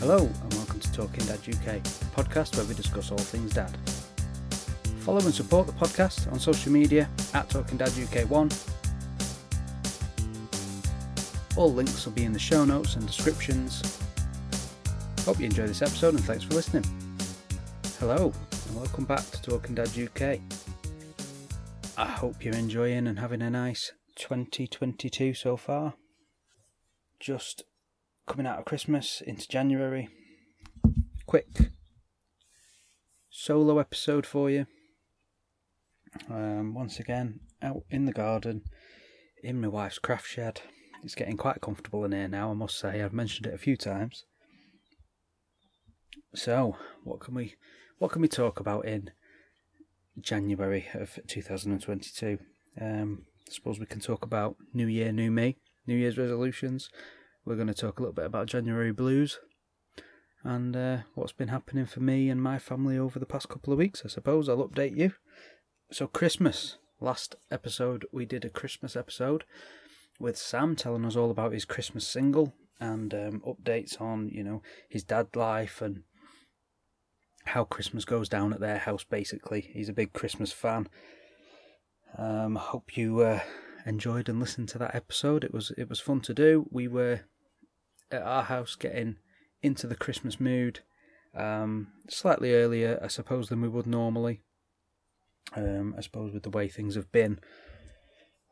Hello, and welcome to Talking Dad UK, podcast where we discuss all things dad. Follow and support the podcast on social media at Talking Dad UK1. All links will be in the show notes and descriptions. Hope you enjoy this episode and thanks for listening. Hello, and welcome back to Talking Dad UK. I hope you're enjoying and having a nice 2022 so far. Just coming out of Christmas into January. Quick solo episode for you. Um, once again, out in the garden, in my wife's craft shed. It's getting quite comfortable in here now, I must say. I've mentioned it a few times. So, what can we what can we talk about in January of 2022? Um, I suppose we can talk about New Year, New Me, New Year's resolutions. We're going to talk a little bit about January blues and uh, what's been happening for me and my family over the past couple of weeks. I suppose I'll update you. So, Christmas. Last episode, we did a Christmas episode with Sam telling us all about his Christmas single and um, updates on, you know, his dad life and how Christmas goes down at their house. Basically, he's a big Christmas fan. Um, hope you uh, enjoyed and listened to that episode. It was it was fun to do. We were at our house getting into the Christmas mood um, slightly earlier, I suppose, than we would normally. Um, I suppose with the way things have been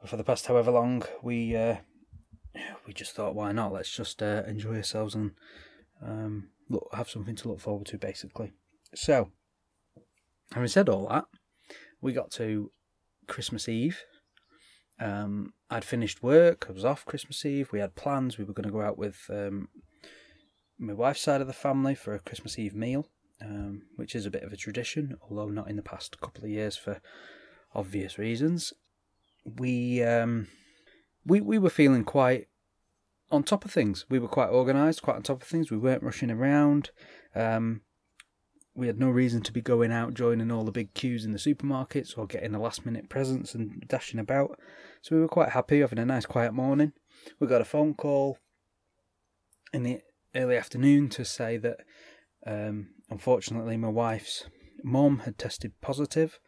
for the past however long, we uh, we just thought, why not? Let's just uh, enjoy ourselves and um, look, have something to look forward to, basically. So, having said all that, we got to Christmas Eve. Um, I'd finished work. I was off Christmas Eve. We had plans. We were going to go out with um, my wife's side of the family for a Christmas Eve meal, um, which is a bit of a tradition, although not in the past couple of years for obvious reasons. We um, we we were feeling quite on top of things. We were quite organised, quite on top of things. We weren't rushing around. Um, we had no reason to be going out joining all the big queues in the supermarkets or getting the last minute presents and dashing about. So we were quite happy having a nice quiet morning. We got a phone call in the early afternoon to say that um, unfortunately my wife's mum had tested positive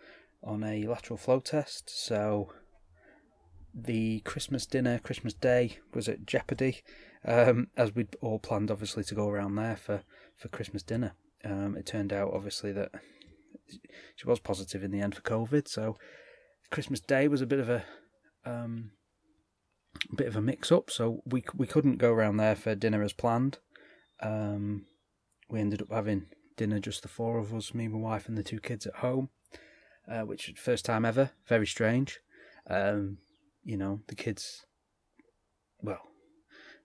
on a lateral flow test. So the Christmas dinner, Christmas Day was at jeopardy, um, as we'd all planned obviously to go around there for, for Christmas dinner. Um, it turned out obviously that she was positive in the end for COVID. So Christmas Day was a bit of a um, bit of a mix up. So we we couldn't go around there for dinner as planned. Um, we ended up having dinner just the four of us, me, my wife, and the two kids at home, uh, which first time ever. Very strange. Um, you know, the kids. Well,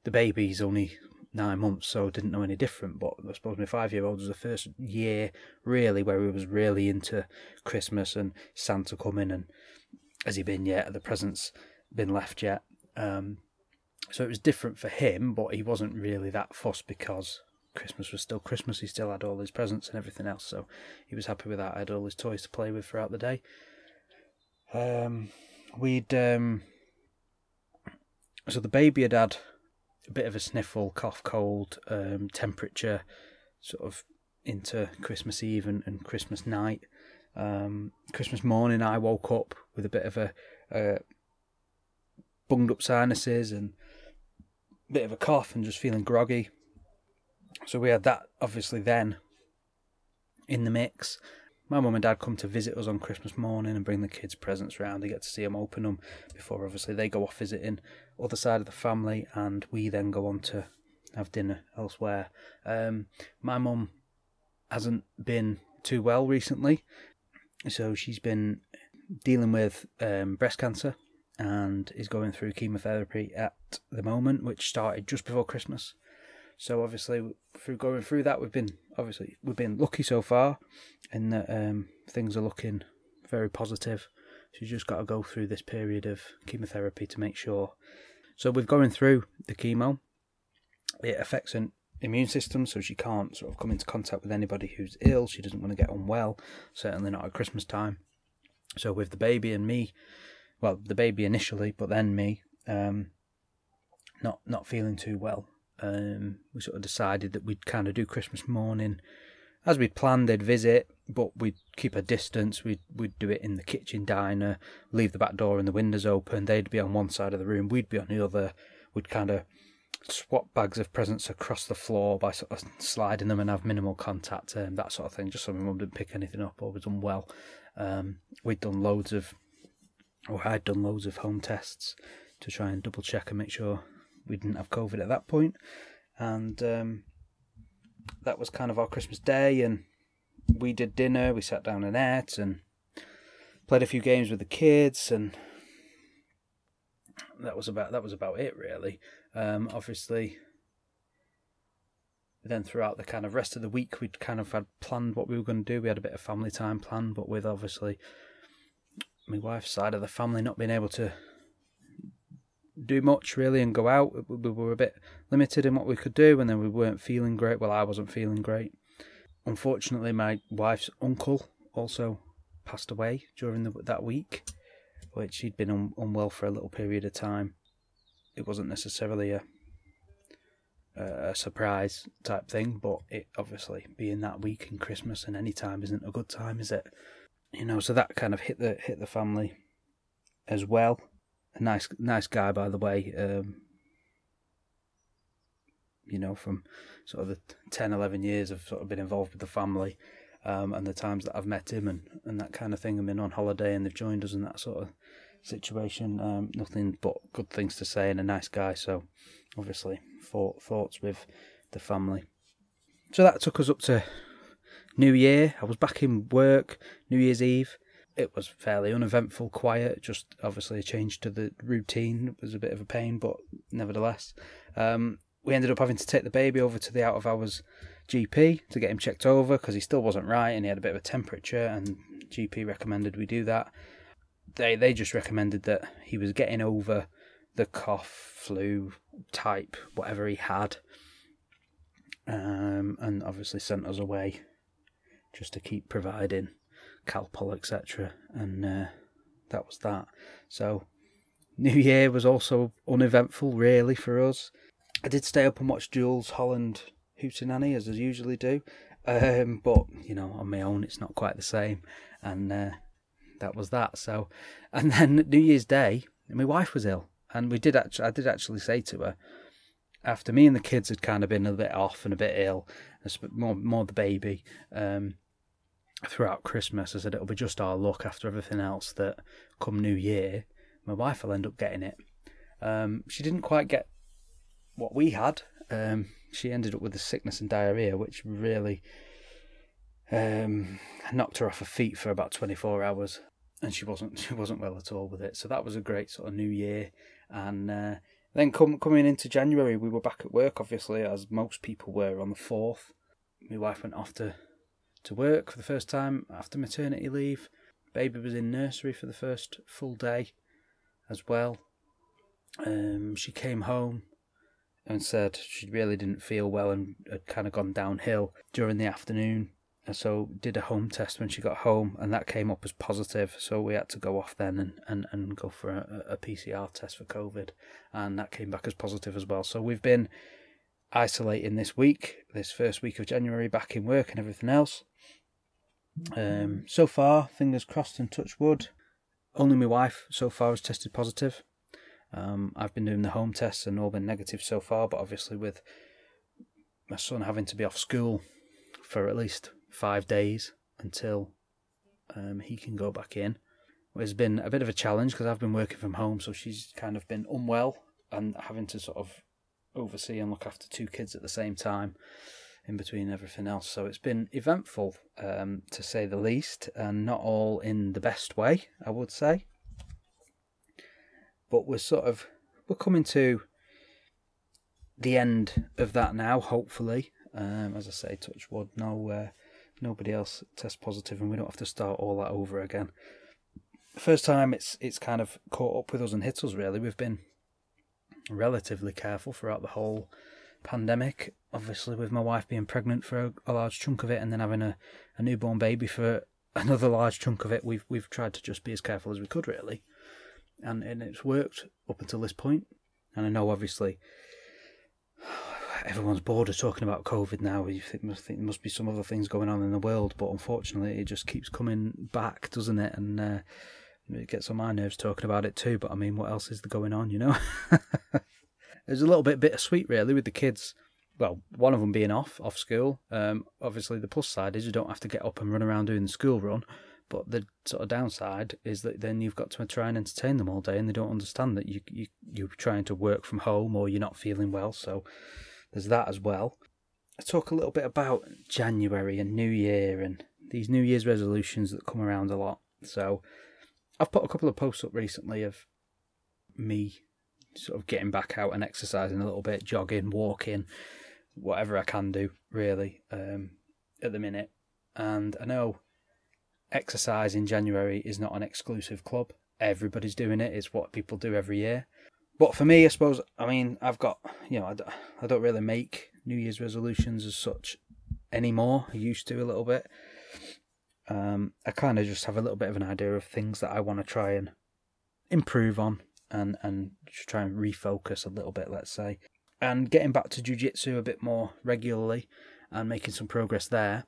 the baby's only nine months, so didn't know any different. But I suppose my five year old was the first year really where he was really into Christmas and Santa coming and has he been yet? Have the presents been left yet? Um, so it was different for him, but he wasn't really that fussed because Christmas was still Christmas. He still had all his presents and everything else, so he was happy with that. I had all his toys to play with throughout the day. Um, we'd um, so the baby had had a bit of a sniffle, cough, cold, um, temperature, sort of into Christmas Eve and, and Christmas night. Um, Christmas morning, I woke up with a bit of a, a bunged up sinuses and a bit of a cough and just feeling groggy. So we had that obviously then in the mix. My mum and dad come to visit us on Christmas morning and bring the kids presents round. They get to see them open them before obviously they go off visiting other side of the family, and we then go on to have dinner elsewhere. Um, my mum hasn't been too well recently, so she's been dealing with um, breast cancer and is going through chemotherapy at the moment, which started just before Christmas. So obviously, through going through that, we've been obviously we've been lucky so far, in that um, things are looking very positive. She's just got to go through this period of chemotherapy to make sure. So we're going through the chemo. It affects an immune system, so she can't sort of come into contact with anybody who's ill. She doesn't want to get unwell, certainly not at Christmas time. So with the baby and me, well, the baby initially, but then me, um, not not feeling too well, um, we sort of decided that we'd kind of do Christmas morning as we'd planned. They'd visit, but we'd keep a distance. We'd we'd do it in the kitchen diner, leave the back door and the windows open. They'd be on one side of the room, we'd be on the other. We'd kind of swap bags of presents across the floor by sort of sliding them and have minimal contact, um, that sort of thing, just so my mum didn't pick anything up or was unwell. Um, we'd done loads of, or I'd done loads of home tests to try and double check and make sure we didn't have COVID at that. And um, that was kind of our Christmas day. And we did dinner, we sat down and ate and played a few games with the kids. And that was about that was about it really. Um, obviously, then throughout the kind of rest of the week, we'd kind of had planned what we were going to do. We had a bit of family time planned, but with obviously my wife's side of the family not being able to do much really and go out. We were a bit limited in what we could do, and then we weren't feeling great. Well, I wasn't feeling great. Unfortunately, my wife's uncle also passed away during the, that week, which he'd been un, unwell for a little period of time. It wasn't necessarily a a surprise type thing, but it obviously being that week in Christmas and any time isn't a good time, is it? You know, so that kind of hit the hit the family as well a nice nice guy by the way. Um, you know, from sort of the 10, 11 years I've sort of been involved with the family, um, and the times that I've met him and, and that kind of thing. I've been on holiday and they've joined us in that sort of situation. Um, nothing but good things to say and a nice guy. So, obviously, thoughts with the family. So that took us up to New Year. I was back in work New Year's Eve it was fairly uneventful, quiet. Just obviously a change to the routine. It was a bit of a pain, but nevertheless, um, we ended up having to take the baby over to the out of hours GP to get him checked over because he still wasn't right and he had a bit of a temperature. And GP recommended we do that. They they just recommended that he was getting over the cough, flu type, whatever he had, um, and obviously sent us away just to keep providing Calpol, etc. And uh, that was that. So, New Year was also uneventful, really, for us. I did stay up and watch Jools Holland Hootenanny, as I usually do. Um, but, you know, on my own, it's not quite the same. And uh, that was that. So, and then New Year's Day, my wife was ill. And we did actually, I did actually say to her, after me and the kids had kind of been a bit off and a bit ill, more more the baby, um, throughout Christmas. I said it'll be just our luck after everything else that come New Year, my wife will end up getting it. Um, she didn't quite get what we had. Um, she ended up with the sickness and diarrhea, which really um, knocked her off her feet for about 24 hours, and she wasn't she wasn't well at all with it. So that was a great sort of New Year, and uh, then come, coming into January, we were back at work, obviously, as most people were on the fourth. My wife went off to to work for the first time after maternity leave. Baby was in nursery for the first full day as well. Um, she came home and said she really didn't feel well and had kind of gone downhill during the afternoon. And so did a home test when she got home and that came up as positive. So we had to go off then and, and, and go for a, a PCR test for COVID and that came back as positive as well. So we've been isolating this week, this first week of January, back in work and everything else. Um, so far, fingers crossed and touch wood, only my wife so far has tested positive. Um, I've been doing the home tests and all been negative so far, but obviously with my son having to be off school for at least five days until um, he can go back in, it's been a bit of a challenge because I've been working from home, so she's kind of been unwell and having to sort of oversee and look after two kids at the same time in between everything else. So it's been eventful, um, to say the least, and not all in the best way, I would say. But we're sort of we're coming to the end of that now, hopefully. Um, as I say, touch wood, no uh, nobody else test positive, and we don't have to start all that over again. First time it's it's kind of caught up with us and hit us. Really, we've been relatively careful throughout the whole pandemic, obviously with my wife being pregnant for a, a large chunk of it, and then having a, a newborn baby for another large chunk of it, we've we've tried to just be as careful as we could, really, and and it's worked up until this point. And I know, obviously, everyone's bored of talking about COVID now. You think, must think there must be some other things going on in the world, but unfortunately, it just keeps coming back, doesn't it? And uh, it gets on my nerves talking about it too. But I mean, what else is going on? You know, it's a little bit bittersweet, really, with the kids. Well, one of them being off off school. Um, obviously, the plus side is you don't have to get up and run around doing the school run. But the sort of downside is that then you've got to try and entertain them all day, and they don't understand that you you you're trying to work from home or you're not feeling well. So there's that as well. I talk a little bit about January and New Year and these New Year's resolutions that come around a lot. So I've put a couple of posts up recently of me sort of getting back out and exercising a little bit, jogging, walking, whatever I can do really um, at the minute. And I know exercise in January is not an exclusive club. Everybody's doing it. It's what people do every year. But for me, I suppose, I mean, I've got, you know, I don't really make New Year's resolutions as such anymore. I used to a little bit. Um, I kind of just have a little bit of an idea of things that I want to try and improve on and, and try and refocus a little bit, let's say. And getting back to jiu-jitsu a bit more regularly and making some progress there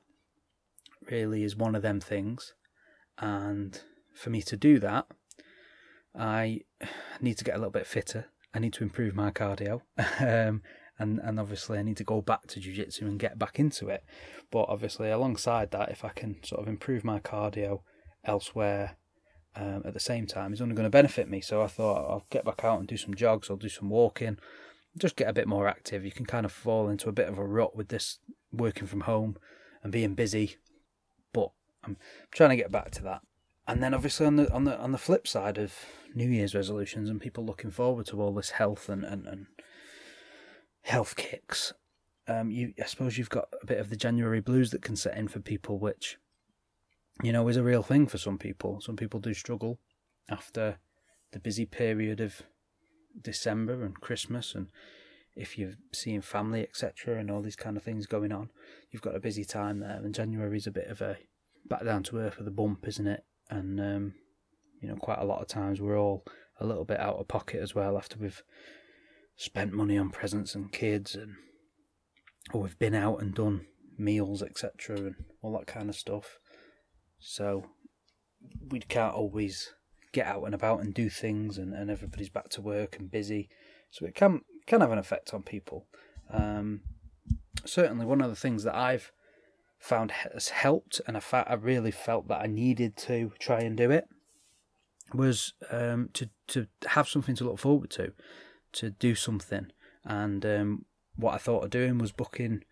really is one of them things. And for me to do that, I need to get a little bit fitter. I need to improve my cardio. um, and, and obviously I need to go back to jiu-jitsu and get back into it. But obviously alongside that, if I can sort of improve my cardio elsewhere um, at the same time, it's only going to benefit me. So I thought I'll get back out and do some jogs, I'll do some walking, just get a bit more active. You can kind of fall into a bit of a rut with this working from home and being busy but I'm trying to get back to that. And then obviously on the on the on the flip side of New Year's resolutions and people looking forward to all this health and, and, and health kicks, um, you I suppose you've got a bit of the January blues that can set in for people, which you know is a real thing for some people. Some people do struggle after the busy period of December and Christmas and if you're seeing family, etc., and all these kind of things going on, you've got a busy time there. And January's a bit of a back down to earth with a bump, isn't it? And um, you know, quite a lot of times we're all a little bit out of pocket as well after we've spent money on presents and kids, and or we've been out and done meals, etc., and all that kind of stuff. So we can't always get out and about and do things, and, and everybody's back to work and busy. So it can can have an effect on people. Um, certainly, one of the things that I've found has helped, and I, fa- I really felt that I needed to try and do it, was um, to to have something to look forward to, to do something. And um, what I thought of doing was booking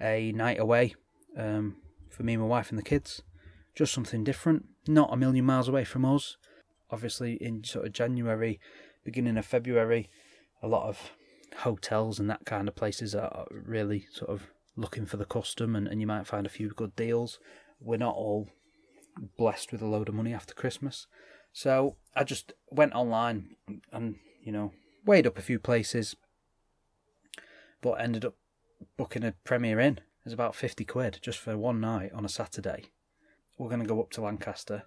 a night away um, for me, my wife, and the kids. Just something different, not a million miles away from us. Obviously, in sort of January, beginning of February, a lot of hotels and that kind of places are really sort of looking for the custom and, and you might find a few good deals. We're not all blessed with a load of money after Christmas. So I just went online and, you know, weighed up a few places, but ended up booking a Premier Inn. It's about 50 quid just for one night on a Saturday. We're going to go up to Lancaster.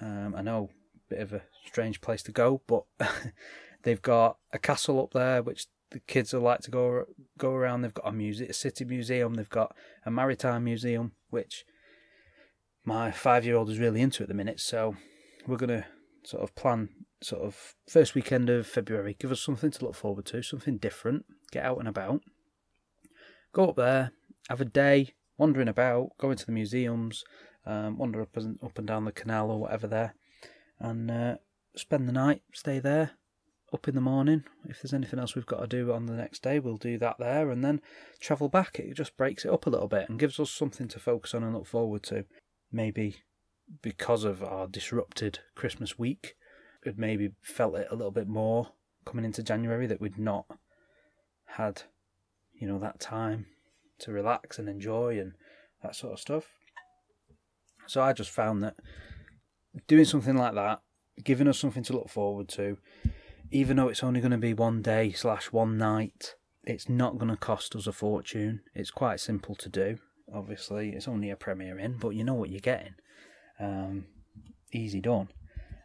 Um, I know, bit of a strange place to go, but they've got a castle up there which the kids will like to go go around. They've got a music, a city museum. They've got a maritime museum, which my five year old is really into at the minute. So we're gonna sort of plan sort of first weekend of February. Give us something to look forward to, something different. Get out and about. Go up there, have a day wandering about, go into the museums, um, wander up and up and down the canal or whatever there, and uh, spend the night, stay there, up in the morning. If there's anything else we've got to do on the next day, we'll do that there and then travel back. It just breaks it up a little bit and gives us something to focus on and look forward to. Maybe because of our disrupted Christmas week, we'd maybe felt it a little bit more coming into January that we'd not had, you know, that time to relax and enjoy and that sort of stuff. So I just found that doing something like that, giving us something to look forward to, even though it's only going to be one day slash one night, it's not going to cost us a fortune. It's quite simple to do. Obviously, it's only a Premier Inn, but you know what you're getting. Um, easy done.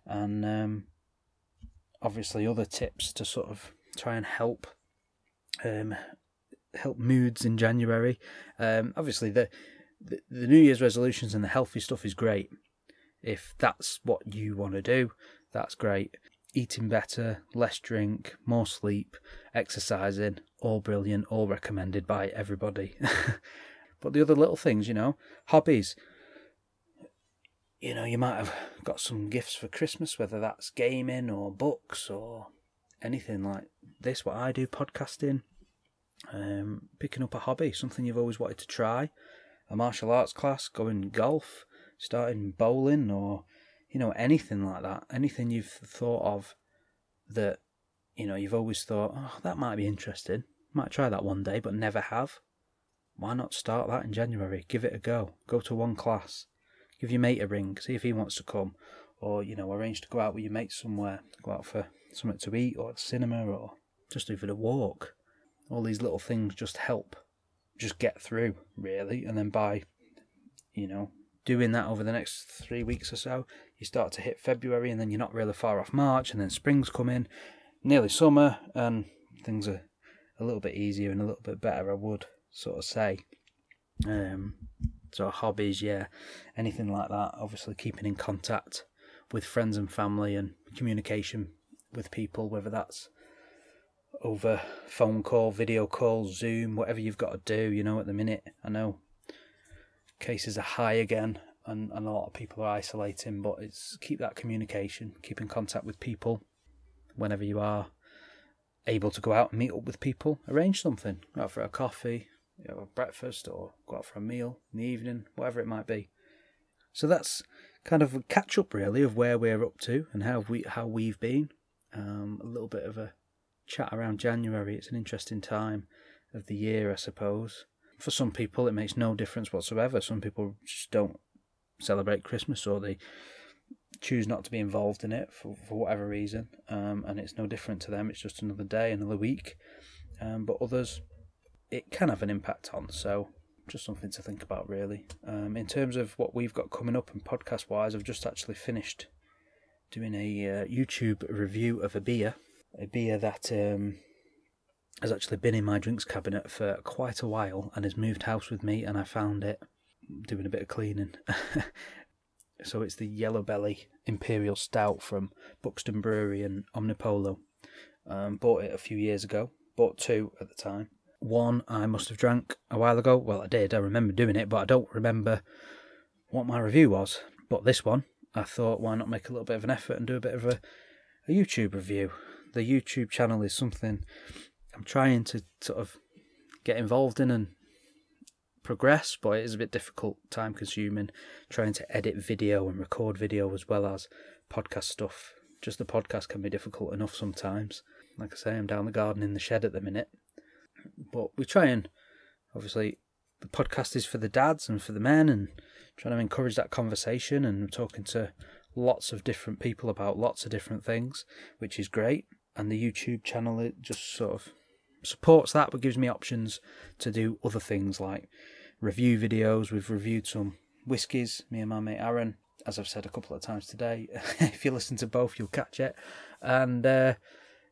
And um, obviously, other tips to sort of try and help um, help moods in January. Um, obviously, the, the the New Year's resolutions and the healthy stuff is great. If that's what you want to do, that's great. Eating better, less drink, more sleep, exercising, all brilliant, all recommended by everybody. but the other little things, you know, hobbies. You know, you might have got some gifts for Christmas, whether that's gaming or books or anything like this, what I do, podcasting, um, picking up a hobby, something you've always wanted to try, a martial arts class, going golf, starting bowling, or you know anything like that. Anything you've thought of that you know you've always thought, oh, that might be interesting. Might try that one day, but never have. Why not start that in January? Give it a go. Go to one class. Give your mate a ring. See if he wants to come, or you know, arrange to go out with your mate somewhere. Go out for something to eat, or cinema, or just even a walk. All these little things just help, just get through really, and then by, you know, doing that over the next three weeks or so, you start to hit February, and then you're not really far off March, and then spring's coming, nearly summer, and things are a little bit easier and a little bit better. I would sort of say. Um, so hobbies, yeah, anything like that. Obviously, keeping in contact with friends and family and communication with people, whether that's over phone call, video call, Zoom, whatever you've got to do. You know, at the minute, I know cases are high again, and, and a lot of people are isolating. But it's keep that communication, keep in contact with people whenever you are able to go out and meet up with people. Arrange something, out for a coffee, you know, breakfast, or go out for a meal in the evening, whatever it might be. So that's kind of a catch up, really, of where we're up to and how we how we've been. Um, a little bit of a chat around January. It's an interesting time of the year, I suppose. For some people, it makes no difference whatsoever. Some people just don't celebrate Christmas or they choose not to be involved in it for, for whatever reason, um, and it's no different to them. It's just another day, another week. Um, but others, it can have an impact on. So just something to think about, really. Um, in terms of what we've got coming up and podcast wise, I've just actually finished doing a uh, YouTube review of a beer, a beer that um, has actually been in my drinks cabinet for quite a while and has moved house with me, and I found it doing a bit of cleaning. so it's the Yellow Belly Imperial Stout from Buxton Brewery and Omnipollo. Um, bought it a few years ago. Bought two at the time. One I must have drank a while ago. Well, I did. I remember doing it, but I don't remember what my review was. But this one, I thought, why not make a little bit of an effort and do a bit of a, a YouTube review? The YouTube channel is something I'm trying to sort of get involved in and progress, but it is a bit difficult, time consuming, trying to edit video and record video as well as podcast stuff. Just the podcast can be difficult enough sometimes. Like I say, I'm down the garden in the shed at the minute. But we try and obviously the podcast is for the dads and for the men and trying to encourage that conversation and talking to lots of different people about lots of different things, which is great. And the YouTube channel it just sort of supports that but gives me options to do other things like review videos. We've reviewed some whiskies, me and my mate Aaron, as I've said a couple of times today. if you listen to both, you'll catch it. And, uh,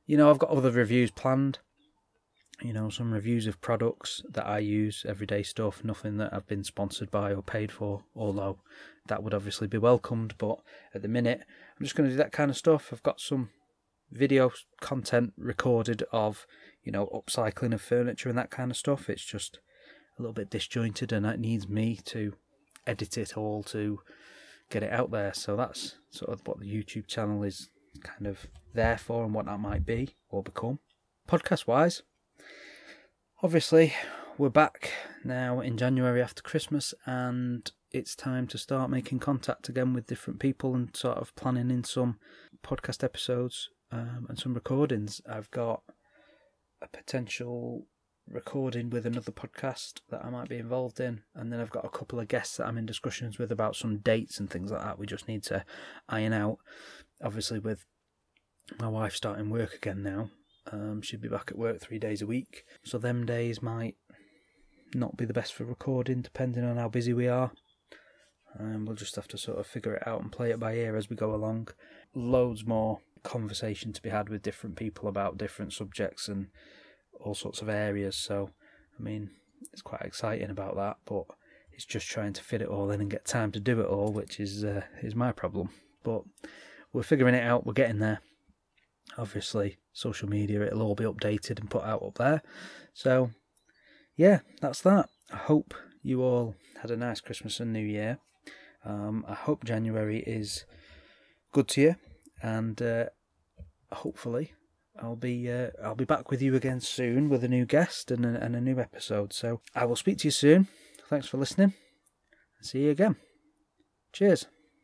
you know, I've got other reviews planned. You know, some reviews of products that I use, everyday stuff, nothing that I've been sponsored by or paid for, although that would obviously be welcomed. But at the minute, I'm just going to do that kind of stuff. I've got some video content recorded of, you know, upcycling of furniture and that kind of stuff. It's just a little bit disjointed and it needs me to edit it all to get it out there. So that's sort of what the YouTube channel is kind of there for and what that might be or become. Podcast wise, obviously, we're back now in January after Christmas and it's time to start making contact again with different people and sort of planning in some podcast episodes um, and some recordings. I've got a potential recording with another podcast that I might be involved in, and then I've got a couple of guests that I'm in discussions with about some dates and things like that. We just need to iron out. Obviously, with my wife starting work again now, um, she'll be back at work three days a week, so them days might not be the best for recording, depending on how busy we are. Um, we'll just have to sort of figure it out and play it by ear as we go along. Loads more conversation to be had with different people about different subjects and all sorts of areas. So I mean, it's quite exciting about that, but it's just trying to fit it all in and get time to do it all, which is uh, is my problem. But we're figuring it out. We're getting there. Obviously, social media it'll all be updated and put out up there. So, yeah, that's that. I hope you all had a nice Christmas and New Year. Um, I hope January is good to you, and uh, hopefully I'll be uh, I'll be back with you again soon with a new guest and a, and a new episode. So I will speak to you soon. Thanks for listening. See you again. Cheers.